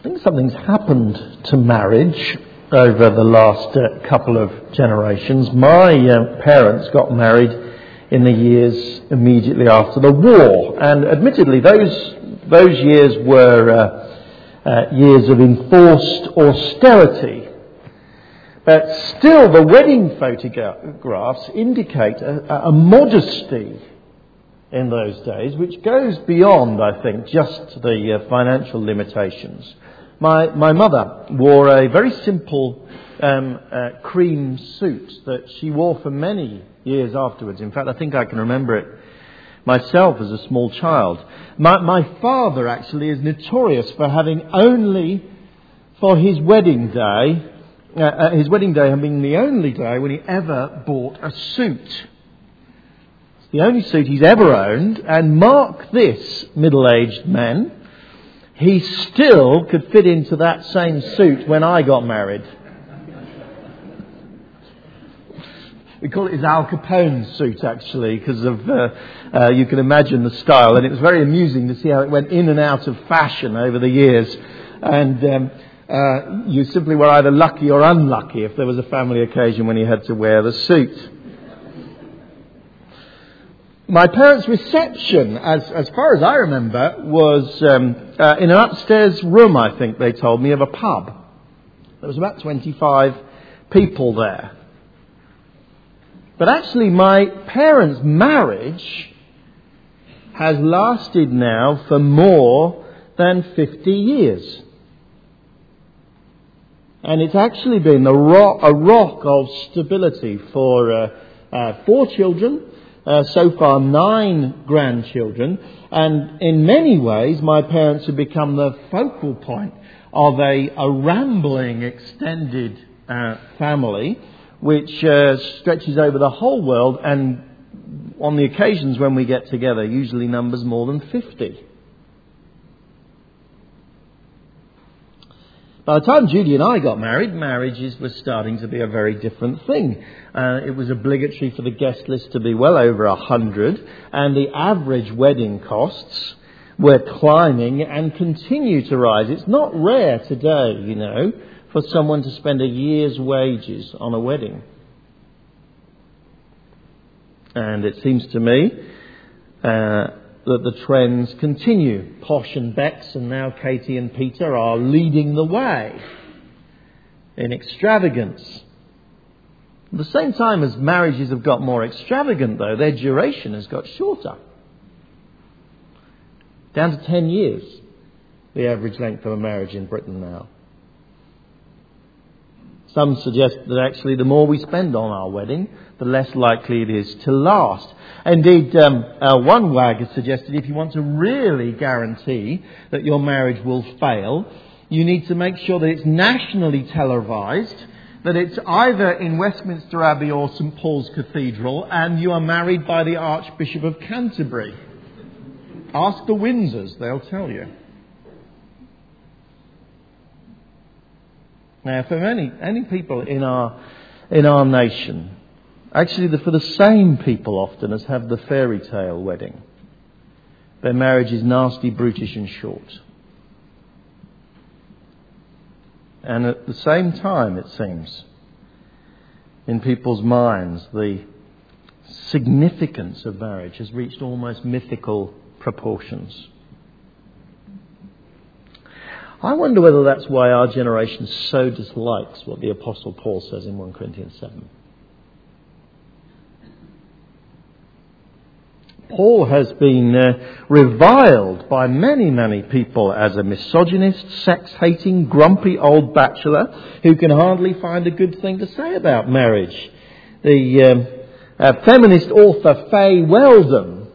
I think something's happened to marriage over the last uh, couple of generations. My uh, parents got married in the years immediately after the war, and admittedly, those those years were uh, uh years of enforced austerity. But still, the wedding photographs indicate a, a modesty in those days, which goes beyond, I think, just the uh, financial limitations. My, my mother wore a very simple um, uh, cream suit that she wore for many years afterwards. In fact, I think I can remember it myself as a small child. My, my father actually is notorious for having only for his wedding day, uh, uh, his wedding day having been the only day when he ever bought a suit It's the only suit he's ever owned, and mark this, middle aged man, he still could fit into that same suit when I got married. We call it his Al Capone suit, actually, because of, uh, uh, you can imagine the style. And it was very amusing to see how it went in and out of fashion over the years. And um, uh, you simply were either lucky or unlucky if there was a family occasion when you had to wear the suit my parents' reception, as, as far as I remember, was um, uh, in an upstairs room, I think they told me, of a pub. There was about 25 people there. But actually, my parents' marriage has lasted now for more than 50 years. And it's actually been a rock, a rock of stability for uh, uh, four children uh, so far nine grandchildren, and in many ways, my parents have become the focal point of a, a rambling extended uh, family which uh, stretches over the whole world and on the occasions when we get together usually numbers more than 50. By the time Judy and I got married, marriages were starting to be a very different thing. Uh, it was obligatory for the guest list to be well over a hundred, and the average wedding costs were climbing and continue to rise. It's not rare today, you know, for someone to spend a year's wages on a wedding. And it seems to me uh, that the trends continue. Posh and Becks and now Katie and Peter are leading the way in extravagance. At the same time as marriages have got more extravagant, though, their duration has got shorter. Down to 10 years, the average length of a marriage in Britain now. Some suggest that actually the more we spend on our wedding, the less likely it is to last. Indeed, um, uh, one wag has suggested if you want to really guarantee that your marriage will fail, you need to make sure that it's nationally televised, that it's either in Westminster Abbey or St Paul's Cathedral, and you are married by the Archbishop of Canterbury. Ask the Windsors, they'll tell you. Now, for many, many people in our, in our nation, actually for the same people often as have the fairy tale wedding, their marriage is nasty, brutish, and short. And at the same time, it seems, in people's minds, the significance of marriage has reached almost mythical proportions. I wonder whether that's why our generation so dislikes what the Apostle Paul says in 1 Corinthians 7. Paul has been uh, reviled by many, many people as a misogynist, sex hating, grumpy old bachelor who can hardly find a good thing to say about marriage. The um, uh, feminist author Fay Weldon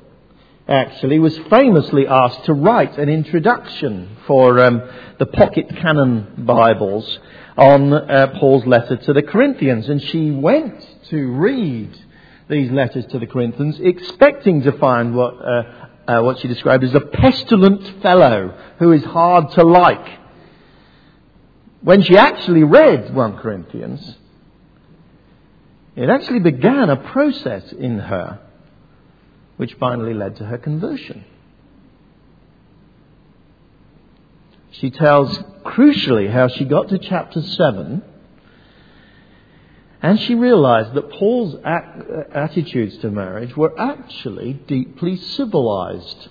actually was famously asked to write an introduction for um, the pocket canon Bibles on uh, Paul's letter to the Corinthians, and she went to read these letters to the Corinthians, expecting to find what, uh, uh, what she described as a pestilent fellow who is hard to like. When she actually read 1 Corinthians, it actually began a process in her which finally led to her conversion. She tells crucially, how she got to chapter 7 and she realized that Paul's uh, attitudes to marriage were actually deeply civilized.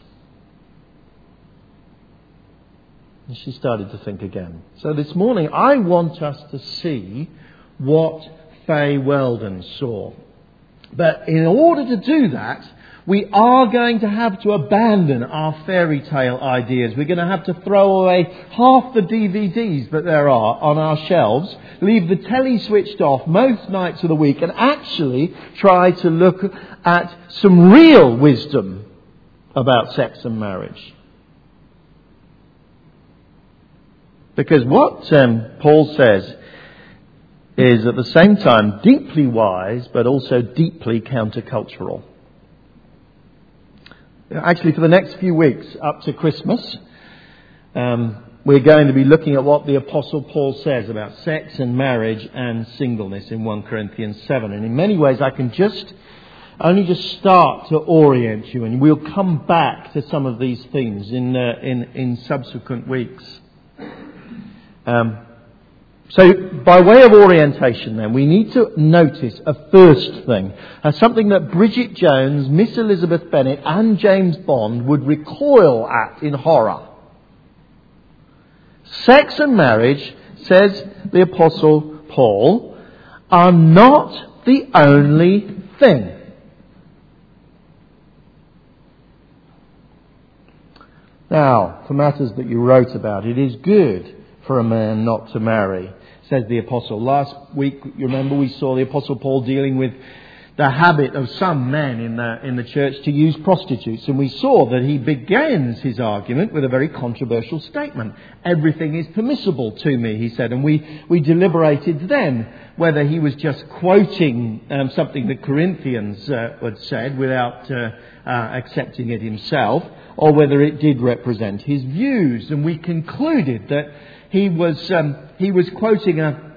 And she started to think again. So this morning, I want us to see what Fay Weldon saw. But in order to do that, we are going to have to abandon our fairy tale ideas. We're going to have to throw away half the DVDs that there are on our shelves, leave the telly switched off most nights of the week, and actually try to look at some real wisdom about sex and marriage. Because what um, Paul says is at the same time deeply wise, but also deeply countercultural. Actually, for the next few weeks up to Christmas, um, we're going to be looking at what the Apostle Paul says about sex and marriage and singleness in 1 Corinthians 7. And in many ways, I can just only just start to orient you, and we'll come back to some of these themes in, uh, in, in subsequent weeks. Um, so, by way of orientation, then, we need to notice a first thing, as something that Bridget Jones, Miss Elizabeth Bennet, and James Bond would recoil at in horror. Sex and marriage, says the Apostle Paul, are not the only thing. Now, for matters that you wrote about, it is good for a man not to marry, says the apostle. Last week, you remember, we saw the apostle Paul dealing with the habit of some men in the, in the church to use prostitutes. And we saw that he begins his argument with a very controversial statement. Everything is permissible to me, he said. And we, we deliberated then whether he was just quoting um, something that Corinthians uh, had said without uh, uh, accepting it himself, or whether it did represent his views. And we concluded that he was, um, he was quoting a,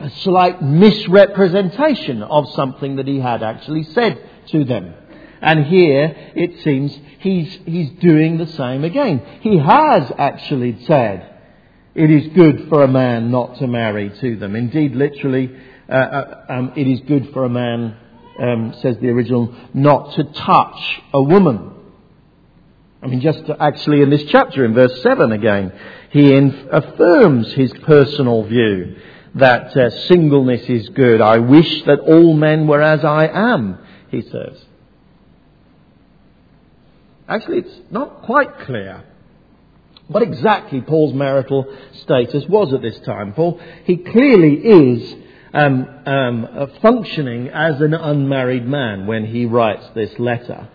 a slight misrepresentation of something that he had actually said to them. And here it seems he's, he's doing the same again. He has actually said, it is good for a man not to marry to them. Indeed, literally, uh, uh, um, it is good for a man, um, says the original, not to touch a woman. I mean, just actually in this chapter, in verse 7 again, he affirms his personal view that uh, singleness is good. I wish that all men were as I am, he says. Actually, it's not quite clear what exactly Paul's marital status was at this time. Paul, he clearly is um, um, functioning as an unmarried man when he writes this letter.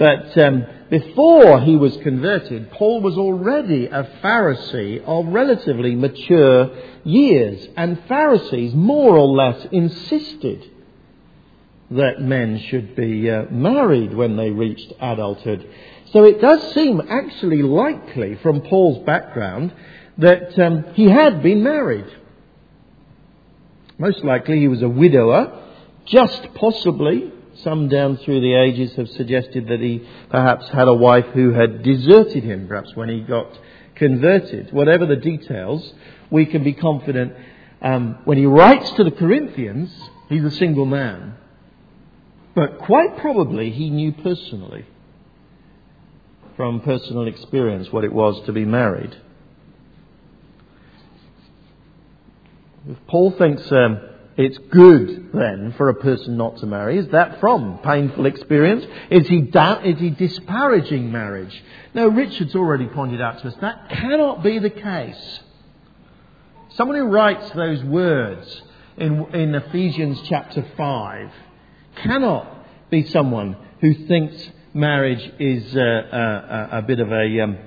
But um, before he was converted, Paul was already a Pharisee of relatively mature years. And Pharisees more or less insisted that men should be uh, married when they reached adulthood. So it does seem actually likely from Paul's background that um, he had been married. Most likely he was a widower, just possibly some down through the ages have suggested that he perhaps had a wife who had deserted him, perhaps when he got converted. Whatever the details, we can be confident um, when he writes to the Corinthians, he's a single man. But quite probably he knew personally, from personal experience, what it was to be married. If Paul thinks um, it's good then for a person not to marry. Is that from painful experience? Is he, da- is he disparaging marriage? Now, Richard's already pointed out to us that cannot be the case. Someone who writes those words in, in Ephesians chapter 5 cannot be someone who thinks marriage is a, a, a bit of a. Um,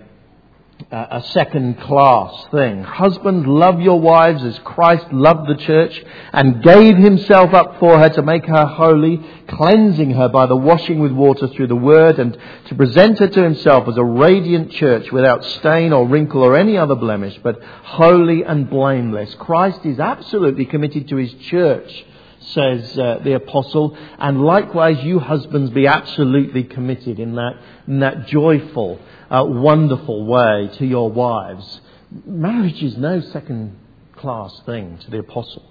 a second class thing. Husbands, love your wives as Christ loved the church and gave himself up for her to make her holy, cleansing her by the washing with water through the word and to present her to himself as a radiant church without stain or wrinkle or any other blemish, but holy and blameless. Christ is absolutely committed to his church says uh, the apostle, and likewise you husbands be absolutely committed in that, in that joyful, uh, wonderful way to your wives, marriage is no second class thing to the apostle.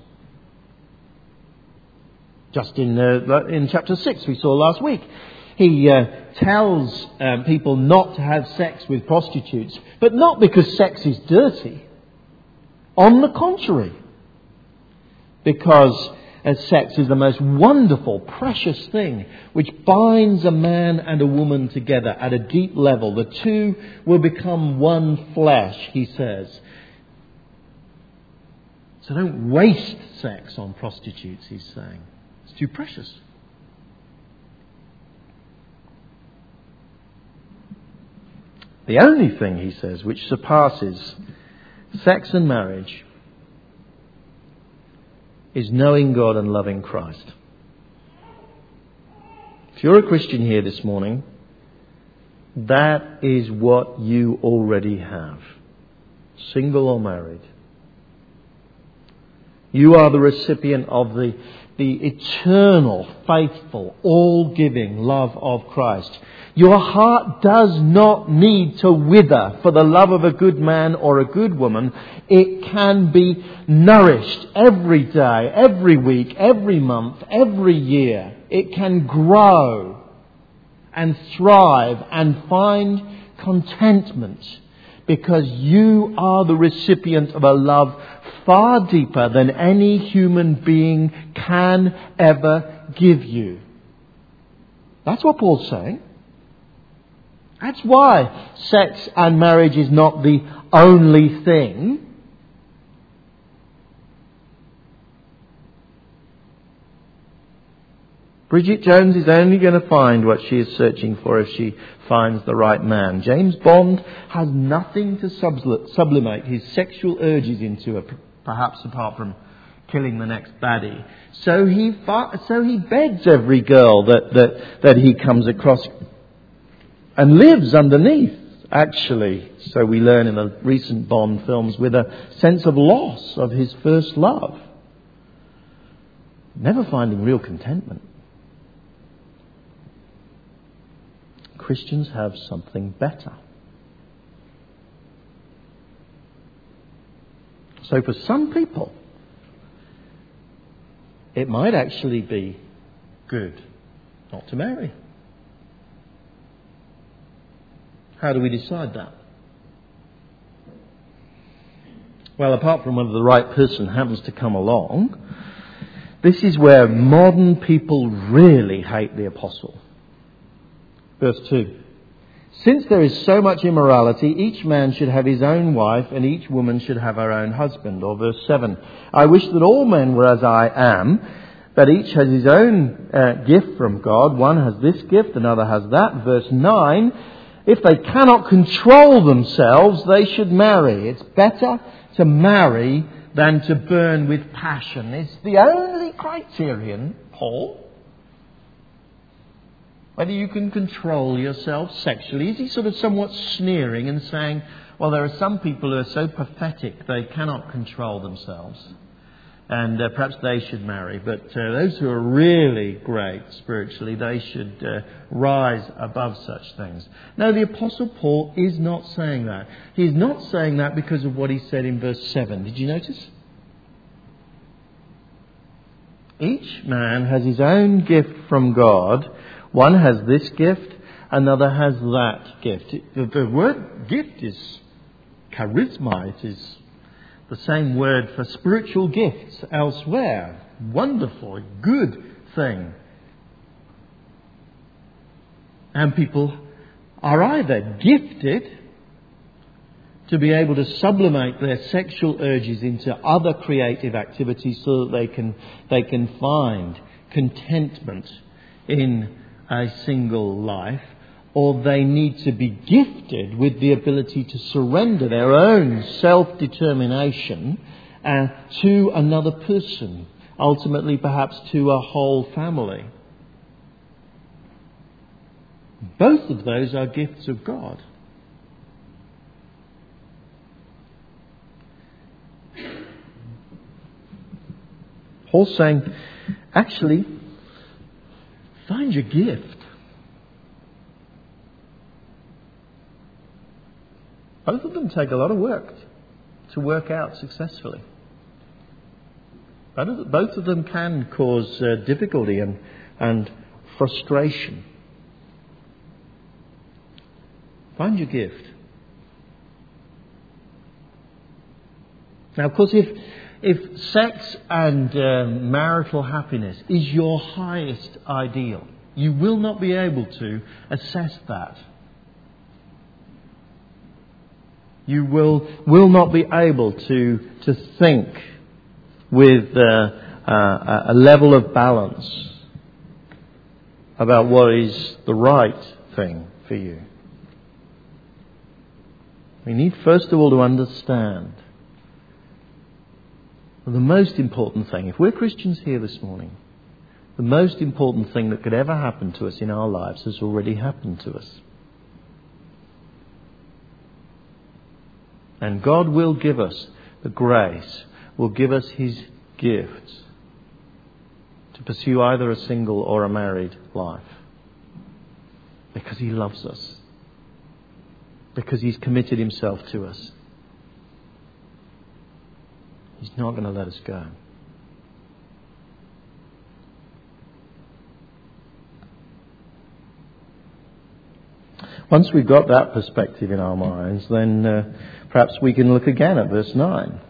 Just in, uh, in chapter 6 we saw last week, he uh, tells um, people not to have sex with prostitutes, but not because sex is dirty. On the contrary, because as sex is the most wonderful, precious thing which binds a man and a woman together at a deep level. The two will become one flesh, he says. So don't waste sex on prostitutes, he's saying. It's too precious. The only thing, he says, which surpasses sex and marriage is knowing God and loving Christ. If you're a Christian here this morning, that is what you already have, single or married. You are the recipient of the, the eternal, faithful, all giving love of Christ. Your heart does not need to wither for the love of a good man or a good woman. It can be nourished every day, every week, every month, every year. It can grow and thrive and find contentment because you are the recipient of a love far deeper than any human being can ever give you. That's what Paul's saying. That's why sex and marriage is not the only thing. Bridget Jones is only going to find what she is searching for if she finds the right man. James Bond has nothing to sublimate his sexual urges into, perhaps apart from killing the next baddie. So he, so he begs every girl that, that, that he comes across and lives underneath, actually, so we learn in the recent Bond films, with a sense of loss of his first love. Never finding real contentment. Christians have something better. So for some people, it might actually be good not to marry. How do we decide that? Well, apart from whether the right person happens to come along, this is where modern people really hate the apostle. Verse 2. Since there is so much immorality, each man should have his own wife, and each woman should have her own husband. Or verse 7. I wish that all men were as I am, but each has his own uh, gift from God. One has this gift, another has that. Verse 9. If they cannot control themselves, they should marry. It's better to marry than to burn with passion. It's the only criterion, Paul. Whether you can control yourself sexually. Is he sort of somewhat sneering and saying, well, there are some people who are so pathetic they cannot control themselves? and uh, perhaps they should marry. But uh, those who are really great spiritually, they should uh, rise above such things. No, the Apostle Paul is not saying that. He's not saying that because of what he said in verse 7. Did you notice? Each man has his own gift from God. One has this gift, another has that gift. The, word gift is charisma, it is the same word for spiritual gifts elsewhere. Wonderful, good thing. And people are either gifted to be able to sublimate their sexual urges into other creative activities so that they can, they can find contentment in a single life, or they need to be gifted with the ability to surrender their own self determination uh, to another person, ultimately, perhaps to a whole family. Both of those are gifts of God. Paul's saying, actually, find your gift. Both of them take a lot of work to work out successfully. Both of them can cause uh, difficulty and, and frustration. Find your gift. Now, of course, if, if sex and um, marital happiness is your highest ideal, you will not be able to assess that. You will, will not be able to, to think with uh, uh, a level of balance about what is the right thing for you. We need first of all to understand the most important thing, if we're Christians here this morning, the most important thing that could ever happen to us in our lives has already happened to us. And God will give us the grace, will give us His gifts to pursue either a single or a married life. Because He loves us. Because He's committed Himself to us. He's not going to let us go. Once we've got that perspective in our minds, then uh, perhaps we can look again at verse 9.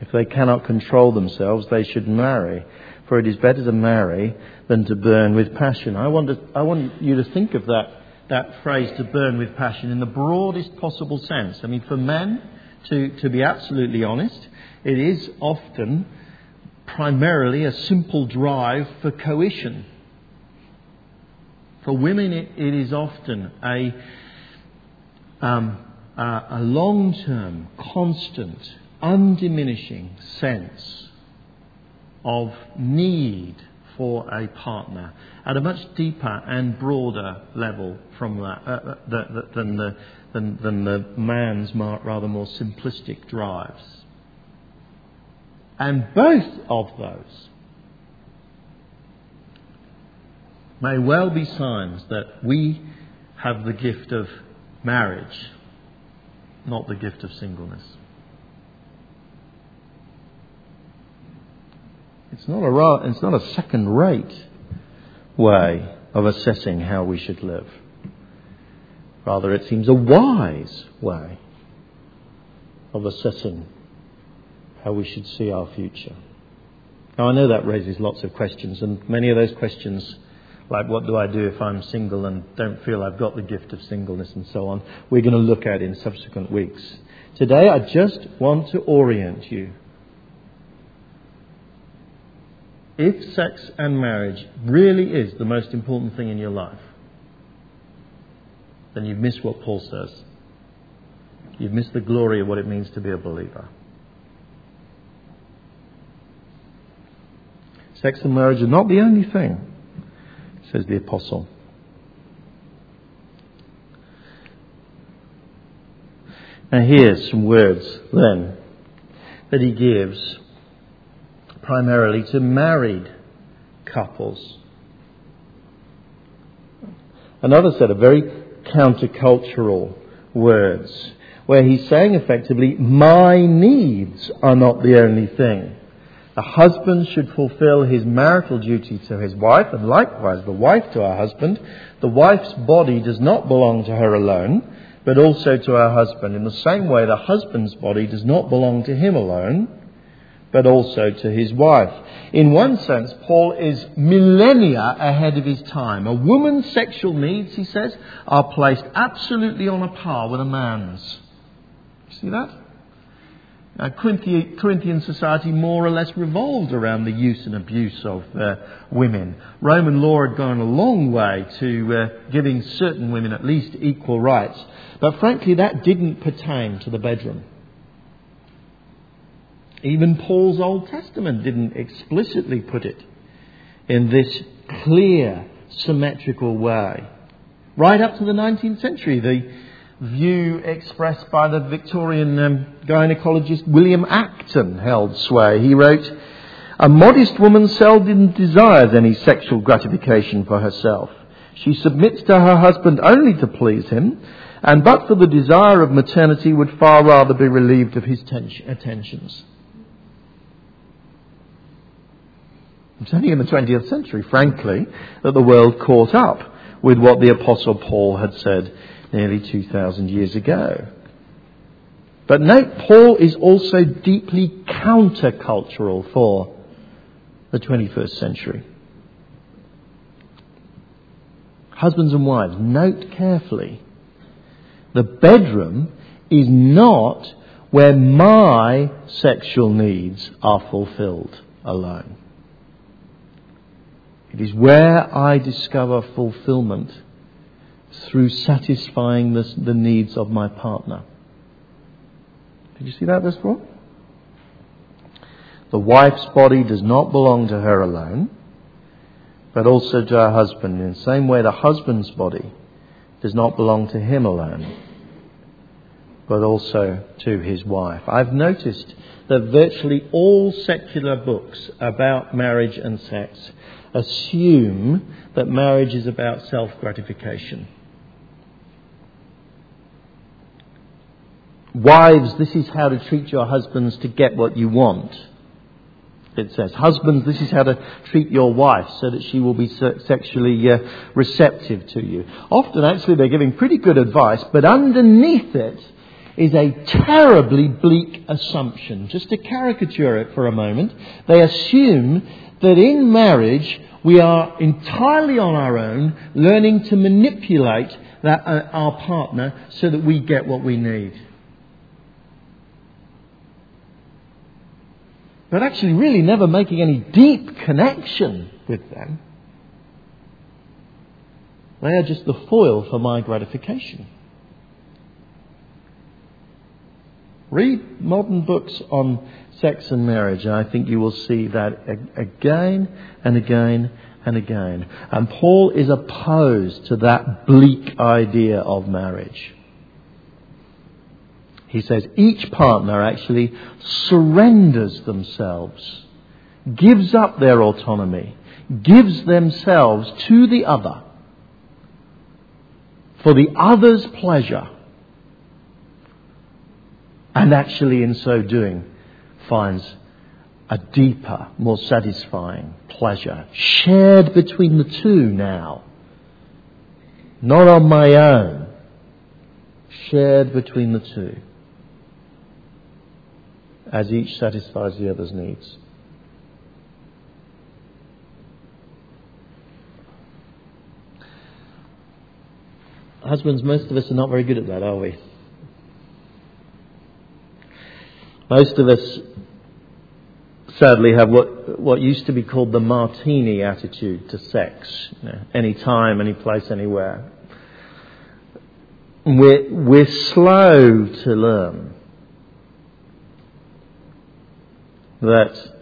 If they cannot control themselves, they should marry, for it is better to marry than to burn with passion. I want, to, I want you to think of that, that phrase, to burn with passion, in the broadest possible sense. I mean, for men, to, to be absolutely honest, it is often primarily a simple drive for coition. For women, it, it is often a, um, a, a long term, constant, undiminishing sense of need for a partner at a much deeper and broader level from that, uh, uh than, the, than, than the man's rather more simplistic drives. And both of those may well be signs that we have the gift of marriage, not the gift of singleness. It's not a, it's not a second rate way of assessing how we should live. Rather, it seems a wise way of assessing how we should see our future. Now, I know that raises lots of questions, and many of those questions, like what do I do if I'm single and don't feel I've got the gift of singleness and so on, we're going to look at in subsequent weeks. Today, I just want to orient you. If sex and marriage really is the most important thing in your life, then you've missed what Paul says. You've missed the glory of what it means to be a believer. Sex and marriage are not the only thing, says the apostle. Now, here's some words then that he gives primarily to married couples. Another set of very countercultural words where he's saying effectively, my needs are not the only thing. The husband should fulfill his marital duty to his wife, and likewise the wife to her husband. The wife's body does not belong to her alone, but also to her husband. In the same way, the husband's body does not belong to him alone, but also to his wife. In one sense, Paul is millennia ahead of his time. A woman's sexual needs, he says, are placed absolutely on a par with a man's. See that? Uh, Corinthian society more or less revolved around the use and abuse of uh, women. Roman law had gone a long way to uh, giving certain women at least equal rights. But frankly, that didn't pertain to the bedroom. Even Paul's Old Testament didn't explicitly put it in this clear, symmetrical way. Right up to the 19th century, the view expressed by the Victorian um, gynecologist William Acton held sway. He wrote, A modest woman seldom desires any sexual gratification for herself. She submits to her husband only to please him, and but for the desire of maternity would far rather be relieved of his tension, attentions. It's only in the 20th century, frankly, that the world caught up with what the Apostle Paul had said nearly 2,000 years ago. But note, Paul is also deeply countercultural for the 21st century. Husbands and wives, note carefully. The bedroom is not where my sexual needs are fulfilled alone. It is where I discover fulfillment through satisfying the, the needs of my partner. Did you see that, this 4? The wife's body does not belong to her alone, but also to her husband. In the same way, the husband's body does not belong to him alone, but also to his wife. I've noticed that virtually all secular books about marriage and sex assume that marriage is about self gratification. Wives, this is how to treat your husbands to get what you want. It says, Husbands, this is how to treat your wife so that she will be sexually uh, receptive to you. Often, actually, they're giving pretty good advice, but underneath it is a terribly bleak assumption. Just to caricature it for a moment, they assume that in marriage we are entirely on our own, learning to manipulate that, uh, our partner so that we get what we need. But actually, really never making any deep connection with them. They are just the foil for my gratification. Read modern books on sex and marriage, and I think you will see that again and again and again. And Paul is opposed to that bleak idea of marriage. He says each partner actually surrenders themselves, gives up their autonomy, gives themselves to the other for the other's pleasure and actually in so doing finds a deeper, more satisfying pleasure shared between the two now. Not on my own, shared between the two as each satisfies the other's needs. Husbands, most of us are not very good at that, are we? Most of us sadly have what, what used to be called the martini attitude to sex. You know, any time, any place, anywhere. We're, we're slow to learn that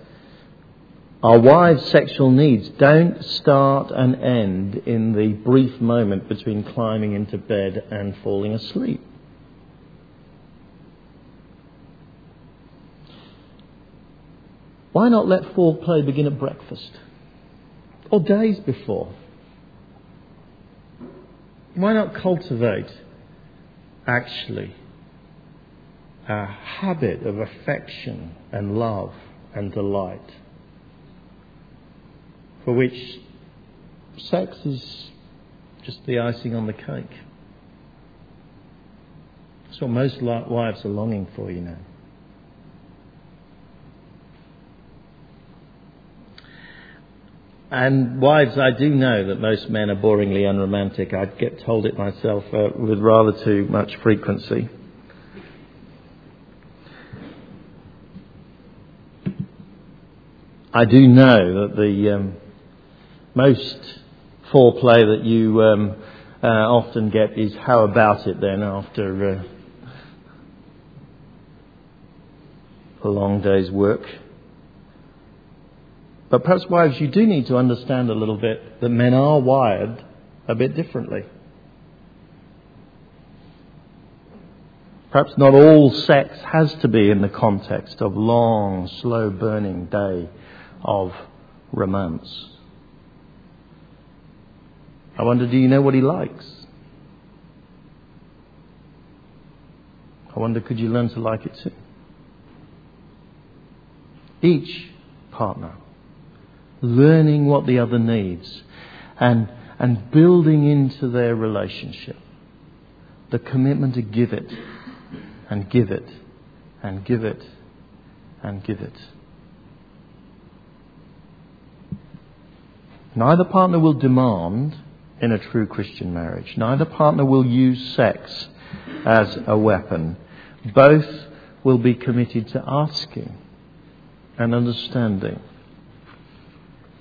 our wives' sexual needs don't start and end in the brief moment between climbing into bed and falling asleep. Why not let foreplay begin at breakfast or days before? Why not cultivate actually a habit of affection and love and delight for which sex is just the icing on the cake? That's what most wives are longing for, you know. And wives, I do know that most men are boringly unromantic. I get told it myself uh, with rather too much frequency. I do know that the um, most foreplay that you um, uh, often get is how about it then after uh, a long day's work. But perhaps, wives, you do need to understand a little bit that men are wired a bit differently. Perhaps not all sex has to be in the context of long, slow burning day of romance. I wonder, do you know what he likes? I wonder, could you learn to like it too? Each partner learning what the other needs and, and building into their relationship the commitment to give it and give it and give it and give it. Neither partner will demand in a true Christian marriage. Neither partner will use sex as a weapon. Both will be committed to asking and understanding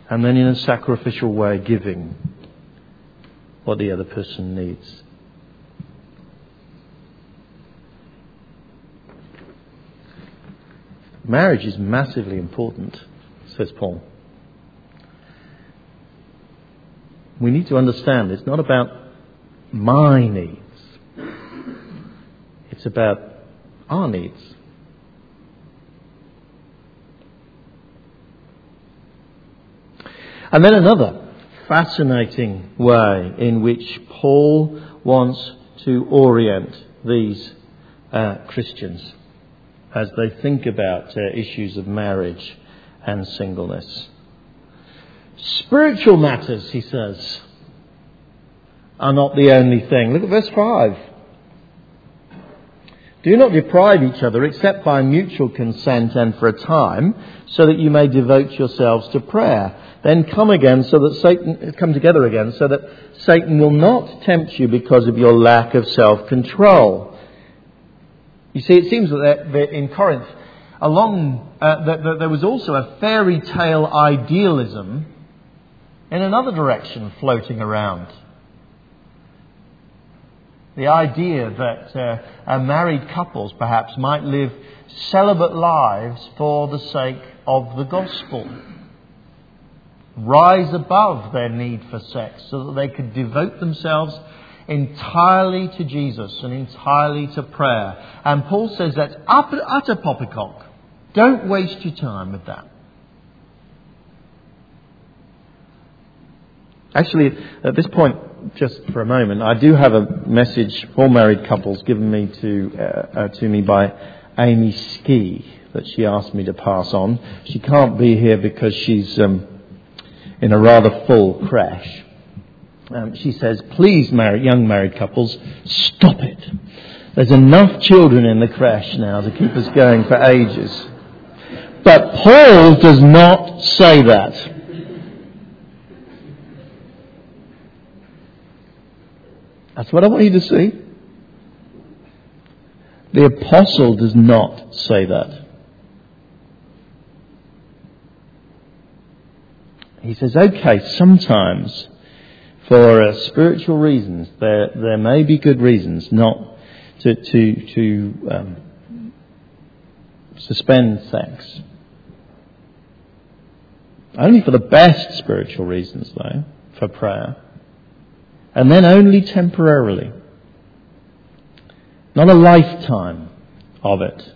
and then in a sacrificial way giving what the other person needs. Marriage is massively important, says Paul. We need to understand it's not about my needs, it's about our needs. And then another fascinating way in which Paul wants to orient these uh, Christians as they think about uh, issues of marriage and singleness. Spiritual matters, he says, are not the only thing. Look at verse 5. Do not deprive each other except by mutual consent and for a time, so that you may devote yourselves to prayer. Then come again so that Satan, come together again so that Satan will not tempt you because of your lack of self-control. You see, it seems that in Corinth, along, uh, that, that there was also a fairy tale idealism in another direction floating around. The idea that uh, married couples perhaps might live celibate lives for the sake of the gospel. Rise above their need for sex so that they could devote themselves entirely to Jesus and entirely to prayer. And Paul says that's utter poppycock. Don't waste your time with that. Actually, at this point, just for a moment, I do have a message for married couples given me to, uh, uh, to me by Amy Ski that she asked me to pass on. She can't be here because she's um, in a rather full crash. Um, she says, please, married, young married couples, stop it. There's enough children in the crash now to keep us going for ages. But Paul does not say that. That's what I want you to see. The apostle does not say that. He says, okay, sometimes for uh, spiritual reasons, there, there may be good reasons not to, to, to um, suspend sex. Only for the best spiritual reasons, though, for prayer and then only temporarily. Not a lifetime of it,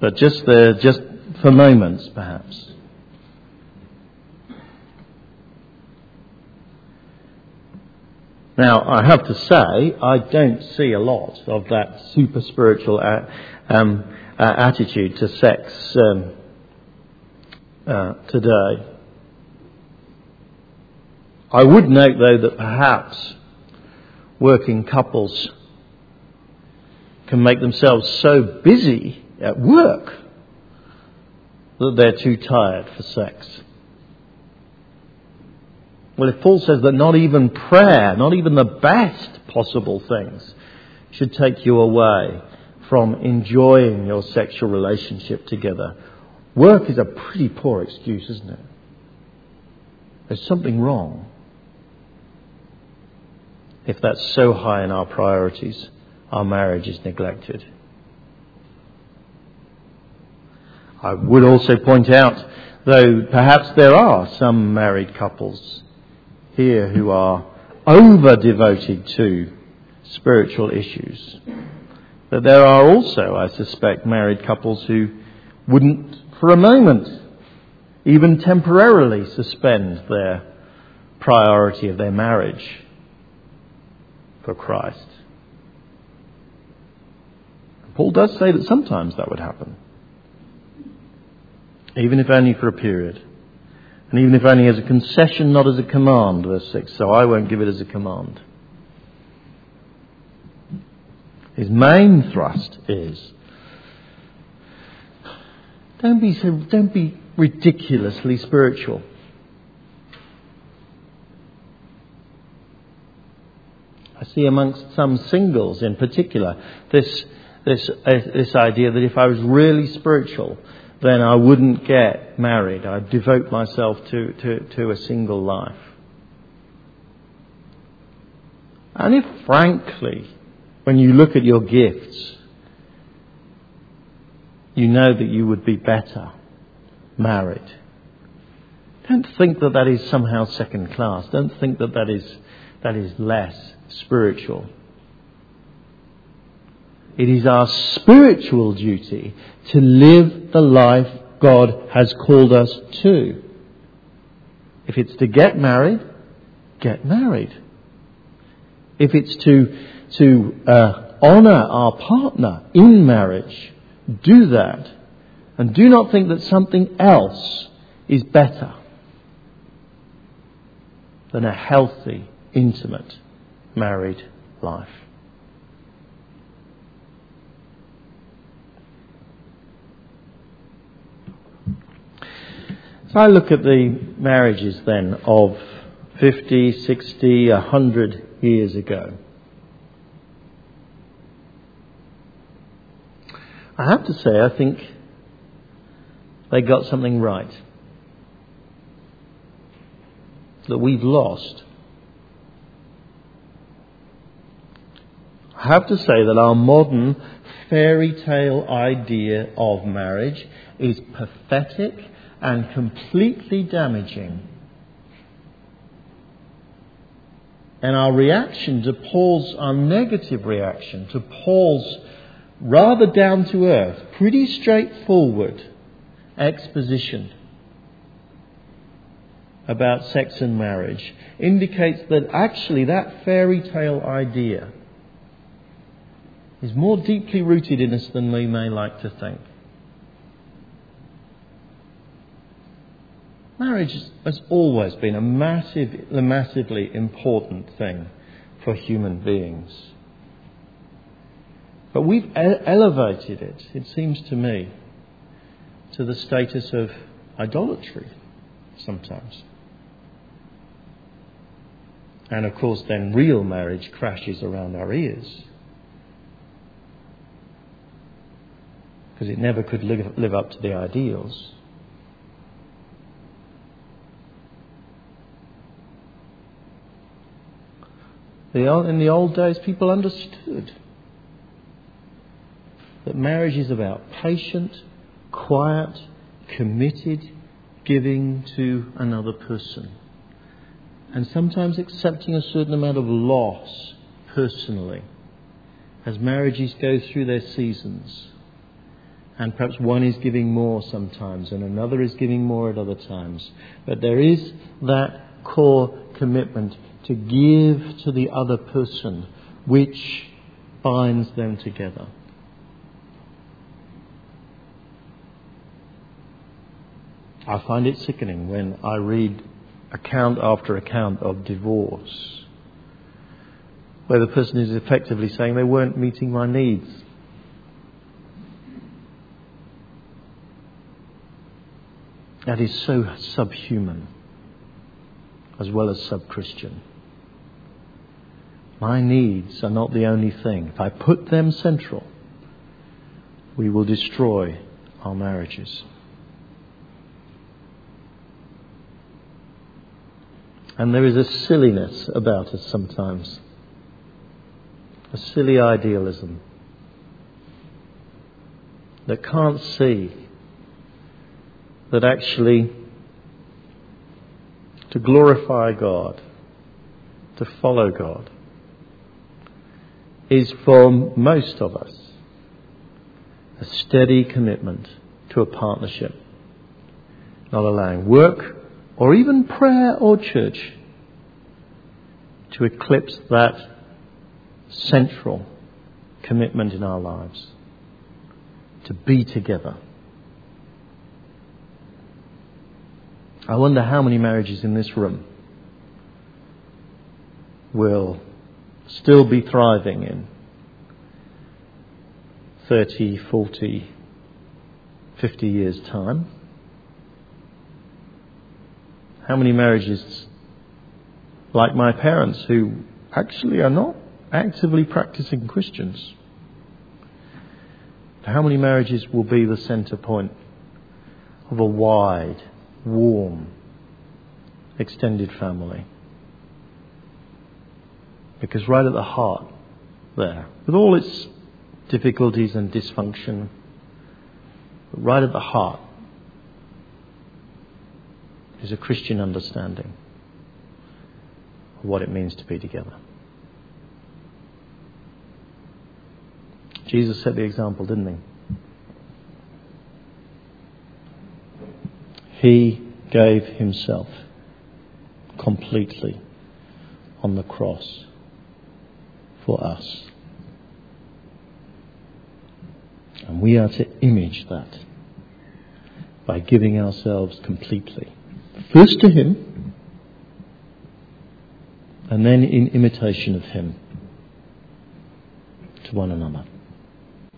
but just there, just for moments, perhaps. Now, I have to say, I don't see a lot of that super spiritual a- um, uh, attitude to sex um, uh, today. I would note, though, that perhaps working couples can make themselves so busy at work that they're too tired for sex. Well, if Paul says that not even prayer, not even the best possible things, should take you away from enjoying your sexual relationship together, work is a pretty poor excuse, isn't it? There's something wrong if that's so high in our priorities, our marriage is neglected. I would also point out, though perhaps there are some married couples here who are over devoted to spiritual issues, that there are also, I suspect, married couples who wouldn't for a moment, even temporarily, suspend their priority of their marriage for Christ. Paul does say that sometimes that would happen, even if only for a period. And even if only as a concession, not as a command, verse 6. So I won't give it as a command. His main thrust is don't be, so, don't be ridiculously spiritual. I see amongst some singles in particular this, this, uh, this idea that if I was really spiritual, then I wouldn't get married. I'd devote myself to, to, to a single life. And if frankly, when you look at your gifts, you know that you would be better married. Don't think that that is somehow second class. Don't think that that is, that is less spiritual. It is our spiritual duty to live the life God has called us to. If it's to get married, get married. If it's to, to uh, honour our partner in marriage, do that. And do not think that something else is better than a healthy, intimate, married life. So I look at the marriages then of 50, 60, 100 years ago. I have to say, I think they got something right that we've lost. I have to say that our modern fairy tale idea of marriage is pathetic and completely damaging. And our reaction to Paul's, our negative reaction to Paul's rather down to earth, pretty straightforward exposition about sex and marriage indicates that actually that fairy tale idea is more deeply rooted in us than we may like to think. Marriage has always been a massive, a massively important thing for human beings. But we've elevated it, it seems to me, to the status of idolatry sometimes. And of course, then real marriage crashes around our ears. Because it never could live, live up to the ideals. in the old days, people understood that marriage is about patient, quiet, committed giving to another person. And sometimes accepting a certain amount of loss personally as marriages go through their seasons. And perhaps one is giving more sometimes and another is giving more at other times. But there is that core commitment to give to the other person which binds them together. I find it sickening when I read account after account of divorce, where the person is effectively saying they weren't meeting my needs. That is so subhuman as well as sub Christian. My needs are not the only thing. If I put them central, we will destroy our marriages. And there is a silliness about us sometimes, a silly idealism that can't see that actually to glorify God, to follow God, is for most of us a steady commitment to a partnership, not allowing work or even prayer or church to eclipse that central commitment in our lives. to be together. I wonder how many marriages in this room will still be thriving in 30, 40, 50 years' time. How many marriages, like my parents, who actually are not actively practicing Christians, how many marriages will be the centre point of a wide, warm, extended family? Because right at the heart there, with all its difficulties and dysfunction, right at the heart is a Christian understanding of what it means to be together. Jesus set the example, didn't he? He gave himself completely on the cross for us. And we are to image that by giving ourselves completely. First to Him, and then in imitation of Him to one another.